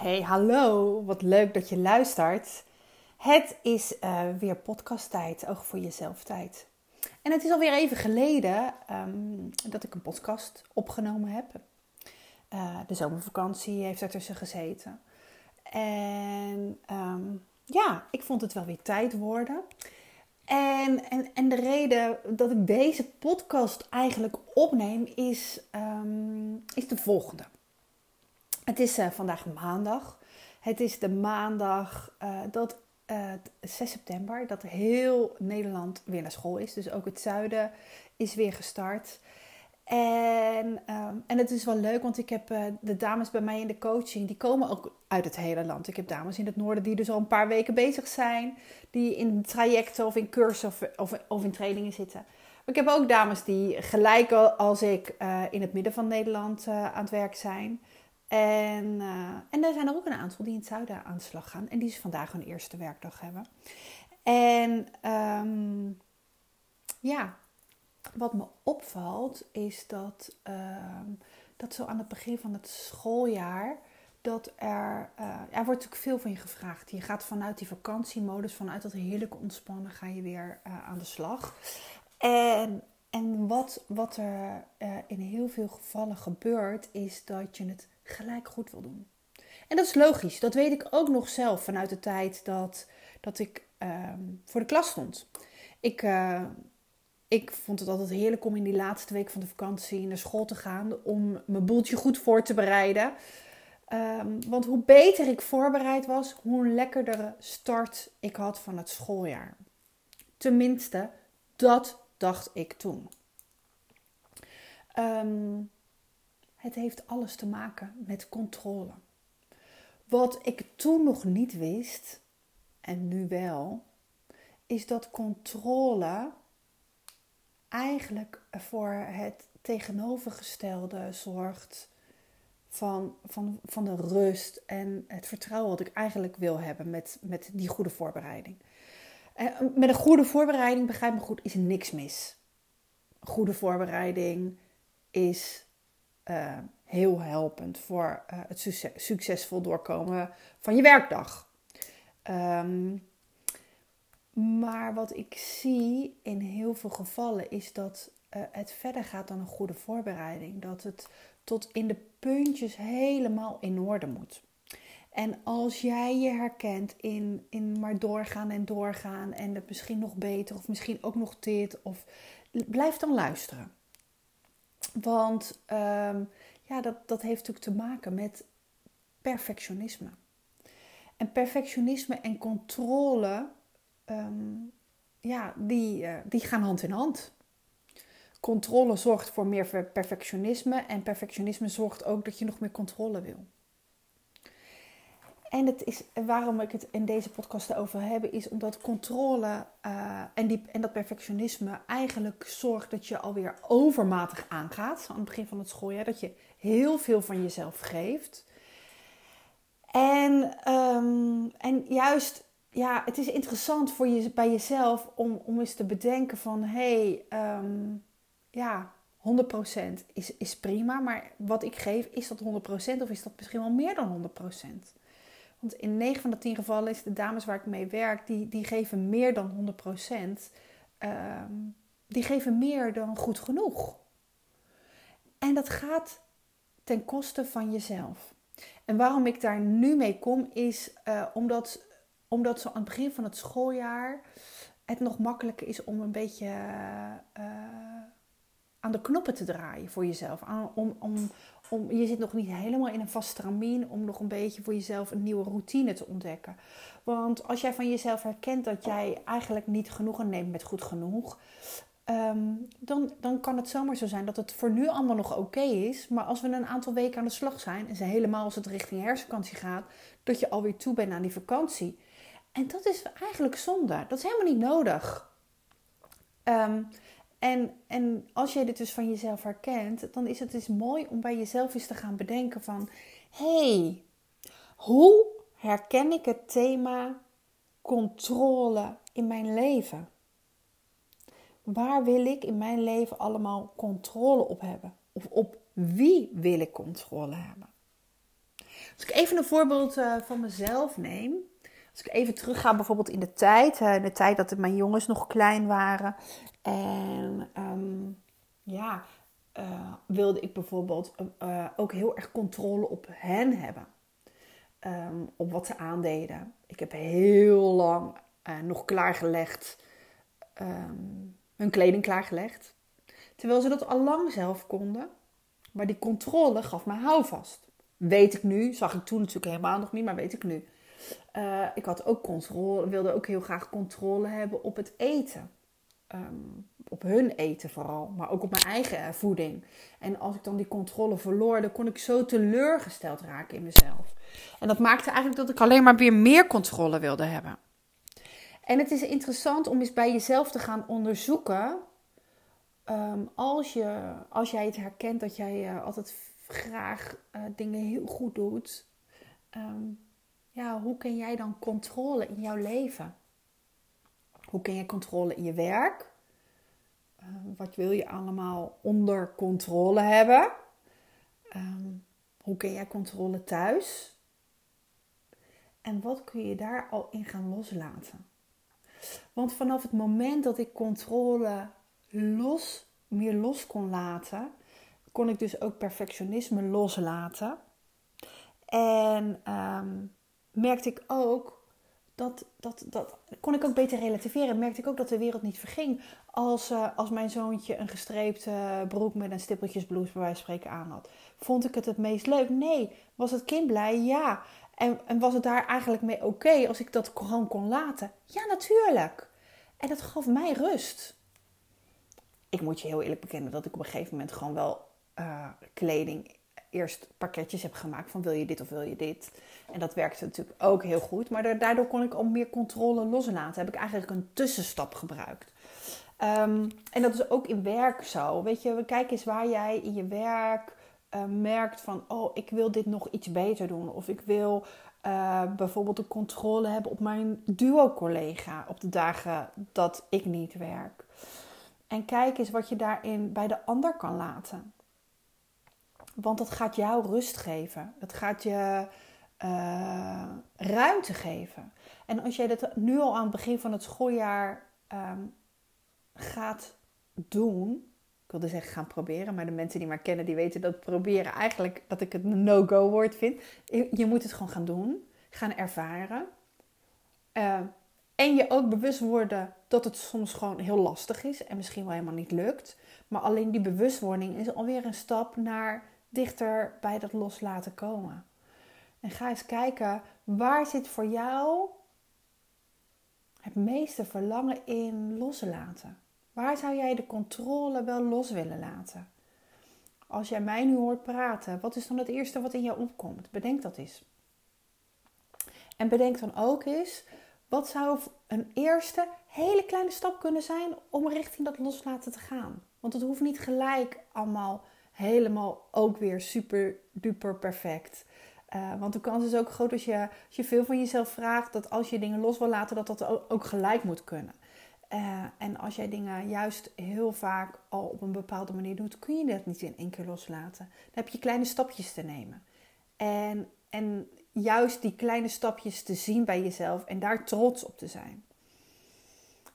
Hey, hallo. Wat leuk dat je luistert. Het is uh, weer podcasttijd, oog voor jezelf tijd. En het is alweer even geleden um, dat ik een podcast opgenomen heb. Uh, de zomervakantie heeft ertussen gezeten. En um, ja, ik vond het wel weer tijd worden. En, en, en de reden dat ik deze podcast eigenlijk opneem is, um, is de volgende. Het is uh, vandaag maandag. Het is de maandag uh, dat uh, 6 september, dat heel Nederland weer naar school is. Dus ook het zuiden is weer gestart. En, um, en het is wel leuk, want ik heb de dames bij mij in de coaching, die komen ook uit het hele land. Ik heb dames in het noorden die dus al een paar weken bezig zijn, die in trajecten of in cursussen of, of, in trainingen zitten. Maar ik heb ook dames die gelijk als ik in het midden van Nederland aan het werk zijn. En, uh, en er zijn er ook een aantal die in het zuiden aan de slag gaan en die ze vandaag hun eerste werkdag hebben. En um, ja, wat me opvalt is dat, uh, dat zo aan het begin van het schooljaar, dat er, uh, er wordt natuurlijk veel van je gevraagd. Je gaat vanuit die vakantiemodus, vanuit dat heerlijke ontspannen, ga je weer uh, aan de slag. En wat, wat er in heel veel gevallen gebeurt, is dat je het gelijk goed wil doen. En dat is logisch. Dat weet ik ook nog zelf vanuit de tijd dat, dat ik ehm, voor de klas stond. Ik ik vond het altijd heerlijk om in die laatste week van de vakantie naar school te gaan. Om mijn boeltje goed voor te bereiden. Um, want hoe beter ik voorbereid was, hoe lekkerder start ik had van het schooljaar. Tenminste, dat dacht ik toen. Um, het heeft alles te maken met controle. Wat ik toen nog niet wist, en nu wel, is dat controle eigenlijk voor het tegenovergestelde zorgt van, van, van de rust en het vertrouwen wat ik eigenlijk wil hebben met, met die goede voorbereiding. En eh, met een goede voorbereiding, begrijp me goed, is niks mis. Goede voorbereiding is uh, heel helpend voor uh, het succes, succesvol doorkomen van je werkdag. Um, maar wat ik zie in heel veel gevallen is dat uh, het verder gaat dan een goede voorbereiding. Dat het tot in de puntjes helemaal in orde moet. En als jij je herkent in, in maar doorgaan en doorgaan en het misschien nog beter of misschien ook nog dit, of blijf dan luisteren. Want um, ja, dat, dat heeft natuurlijk te maken met perfectionisme. En perfectionisme en controle um, ja, die, uh, die gaan hand in hand. Controle zorgt voor meer perfectionisme en perfectionisme zorgt ook dat je nog meer controle wil. En het is, waarom ik het in deze podcast over heb, is omdat controle uh, en, die, en dat perfectionisme eigenlijk zorgt dat je alweer overmatig aangaat aan het begin van het schooljaar. Dat je heel veel van jezelf geeft. En, um, en juist ja, het is interessant voor je, bij jezelf om, om eens te bedenken van... hé, hey, um, ja, 100% is, is prima, maar wat ik geef, is dat 100% of is dat misschien wel meer dan 100%? Want in 9 van de 10 gevallen is de dames waar ik mee werk, die, die geven meer dan 100%. Um, die geven meer dan goed genoeg. En dat gaat ten koste van jezelf. En waarom ik daar nu mee kom, is uh, omdat omdat zo aan het begin van het schooljaar het nog makkelijker is om een beetje uh, aan de knoppen te draaien voor jezelf. om, om, om, je zit nog niet helemaal in een vast stramien om nog een beetje voor jezelf een nieuwe routine te ontdekken. Want als jij van jezelf herkent dat jij eigenlijk niet genoegen neemt met goed genoeg, um, dan, dan kan het zomaar zo zijn dat het voor nu allemaal nog oké is. Maar als we een aantal weken aan de slag zijn, en ze helemaal als het richting herfstvakantie gaat, dat je alweer toe bent aan die vakantie en dat is eigenlijk zonde. Dat is helemaal niet nodig. Um, en, en als jij dit dus van jezelf herkent, dan is het dus mooi om bij jezelf eens te gaan bedenken van... hey, hoe herken ik het thema controle in mijn leven? Waar wil ik in mijn leven allemaal controle op hebben? Of op wie wil ik controle hebben? Als ik even een voorbeeld uh, van mezelf neem. Als ik even terugga bijvoorbeeld in de tijd. In de tijd dat mijn jongens nog klein waren. En um, ja, uh, wilde ik bijvoorbeeld ook heel erg controle op hen hebben. Um, op wat ze aandeden. Ik heb heel lang nog klaargelegd. Um, hun kleding klaargelegd. Terwijl ze dat al lang zelf konden. Maar die controle gaf me houvast. Weet ik nu, zag ik toen natuurlijk helemaal nog niet, maar weet ik nu. Uh, ik had ook controle, wilde ook heel graag controle hebben op het eten. Um, op hun eten vooral, maar ook op mijn eigen voeding. En als ik dan die controle verloor, dan kon ik zo teleurgesteld raken in mezelf. En dat maakte eigenlijk dat ik alleen maar weer meer controle wilde hebben. En het is interessant om eens bij jezelf te gaan onderzoeken. Um, als, je, als jij het herkent dat jij uh, altijd graag uh, dingen heel goed doet. Um, ja, hoe kun jij dan controle in jouw leven? Hoe kun je controle in je werk? Uh, wat wil je allemaal onder controle hebben? Um, hoe kun jij controle thuis? En wat kun je daar al in gaan loslaten? Want vanaf het moment dat ik controle los, meer los kon laten, kon ik dus ook perfectionisme loslaten. En um, merkte ik ook dat, dat, dat kon ik ook beter relativeren. Merkte ik ook dat de wereld niet verging als, uh, als mijn zoontje een gestreepte broek met een stippeltjesblouse bij wijze van spreken aan had. Vond ik het het meest leuk? Nee. Was het kind blij? Ja. En, en was het daar eigenlijk mee oké als ik dat gewoon kon laten? Ja, natuurlijk. En dat gaf mij rust. Ik moet je heel eerlijk bekennen dat ik op een gegeven moment gewoon wel uh, kleding eerst pakketjes heb gemaakt van wil je dit of wil je dit. En dat werkte natuurlijk ook heel goed. Maar daardoor kon ik ook meer controle loslaten. Heb ik eigenlijk een tussenstap gebruikt. Um, en dat is ook in werk zo. Weet je, kijk eens waar jij in je werk uh, merkt van... oh, ik wil dit nog iets beter doen. Of ik wil uh, bijvoorbeeld de controle hebben op mijn duo-collega... op de dagen dat ik niet werk. En kijk eens wat je daarin bij de ander kan laten. Want dat gaat jou rust geven. Het gaat je uh, ruimte geven. En als jij dat nu al aan het begin van het schooljaar um, gaat doen. Ik wilde zeggen gaan proberen, maar de mensen die mij kennen, die weten dat proberen eigenlijk dat ik het een no-go woord vind. Je moet het gewoon gaan doen, gaan ervaren. Uh, en je ook bewust worden dat het soms gewoon heel lastig is en misschien wel helemaal niet lukt. Maar alleen die bewustwording is alweer een stap naar dichter bij dat loslaten komen. En ga eens kijken, waar zit voor jou het meeste verlangen in loslaten? Waar zou jij de controle wel los willen laten? Als jij mij nu hoort praten, wat is dan het eerste wat in jou opkomt? Bedenk dat eens. En bedenk dan ook eens, wat zou een eerste hele kleine stap kunnen zijn om richting dat loslaten te gaan? Want het hoeft niet gelijk allemaal helemaal ook weer super duper perfect. Uh, want de kans is ook groot als je, als je veel van jezelf vraagt, dat als je dingen los wil laten, dat dat ook gelijk moet kunnen. Uh, en als jij dingen juist heel vaak al op een bepaalde manier doet, kun je dat niet in één keer loslaten. Dan heb je kleine stapjes te nemen. En, en juist die kleine stapjes te zien bij jezelf en daar trots op te zijn.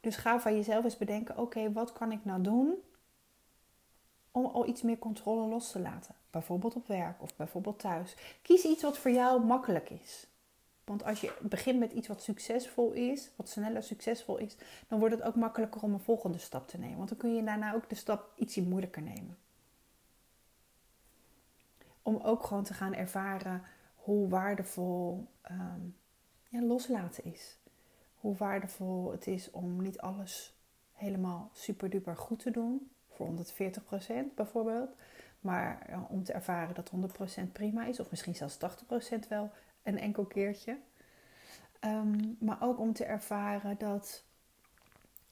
Dus ga van jezelf eens bedenken: oké, wat kan ik nou doen om al iets meer controle los te laten. Bijvoorbeeld op werk of bijvoorbeeld thuis. Kies iets wat voor jou makkelijk is. Want als je begint met iets wat succesvol is, wat sneller succesvol is, dan wordt het ook makkelijker om een volgende stap te nemen. Want dan kun je daarna ook de stap ietsje moeilijker nemen. Om ook gewoon te gaan ervaren hoe waardevol um, ja, loslaten is. Hoe waardevol het is om niet alles helemaal super duper goed te doen voor 140% bijvoorbeeld. Maar om te ervaren dat 100% prima is, of misschien zelfs 80% wel een enkel keertje. Um, maar ook om te ervaren dat,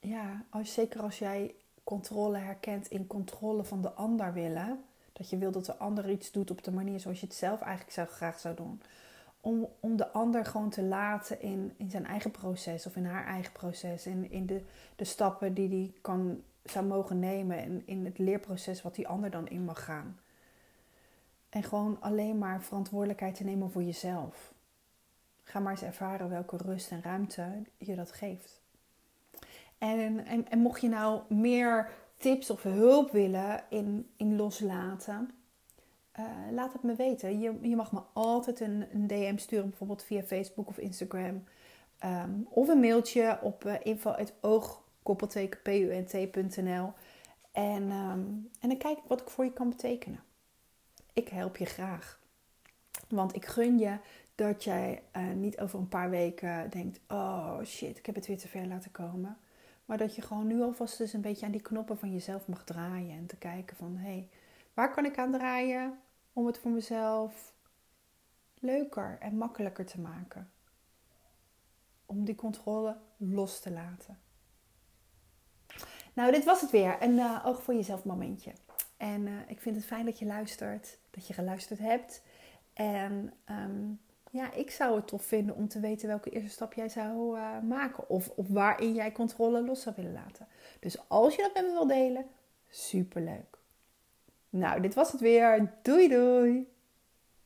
ja, als, zeker als jij controle herkent in controle van de ander willen, dat je wil dat de ander iets doet op de manier zoals je het zelf eigenlijk zou, graag zou doen. Om, om de ander gewoon te laten in, in zijn eigen proces of in haar eigen proces. In, in de, de stappen die hij kan zou mogen nemen in, in het leerproces wat die ander dan in mag gaan. En gewoon alleen maar verantwoordelijkheid te nemen voor jezelf. Ga maar eens ervaren welke rust en ruimte je dat geeft. En, en, en mocht je nou meer tips of hulp willen in, in loslaten, uh, laat het me weten. Je, je mag me altijd een, een DM sturen, bijvoorbeeld via Facebook of Instagram. Um, of een mailtje op uh, info.oogkoppelteken.punt.nl en, um, en dan kijk ik wat ik voor je kan betekenen. Ik help je graag. Want ik gun je dat jij uh, niet over een paar weken denkt: oh shit, ik heb het weer te ver laten komen. Maar dat je gewoon nu alvast dus een beetje aan die knoppen van jezelf mag draaien. En te kijken van hé, hey, waar kan ik aan draaien om het voor mezelf leuker en makkelijker te maken. Om die controle los te laten. Nou, dit was het weer. Een uh, oog voor jezelf momentje. En uh, ik vind het fijn dat je luistert, dat je geluisterd hebt. En um, ja, ik zou het tof vinden om te weten welke eerste stap jij zou uh, maken. Of, waarin jij controle los zou willen laten. Dus als je dat met me wil delen, superleuk. Nou, dit was het weer. Doei doei!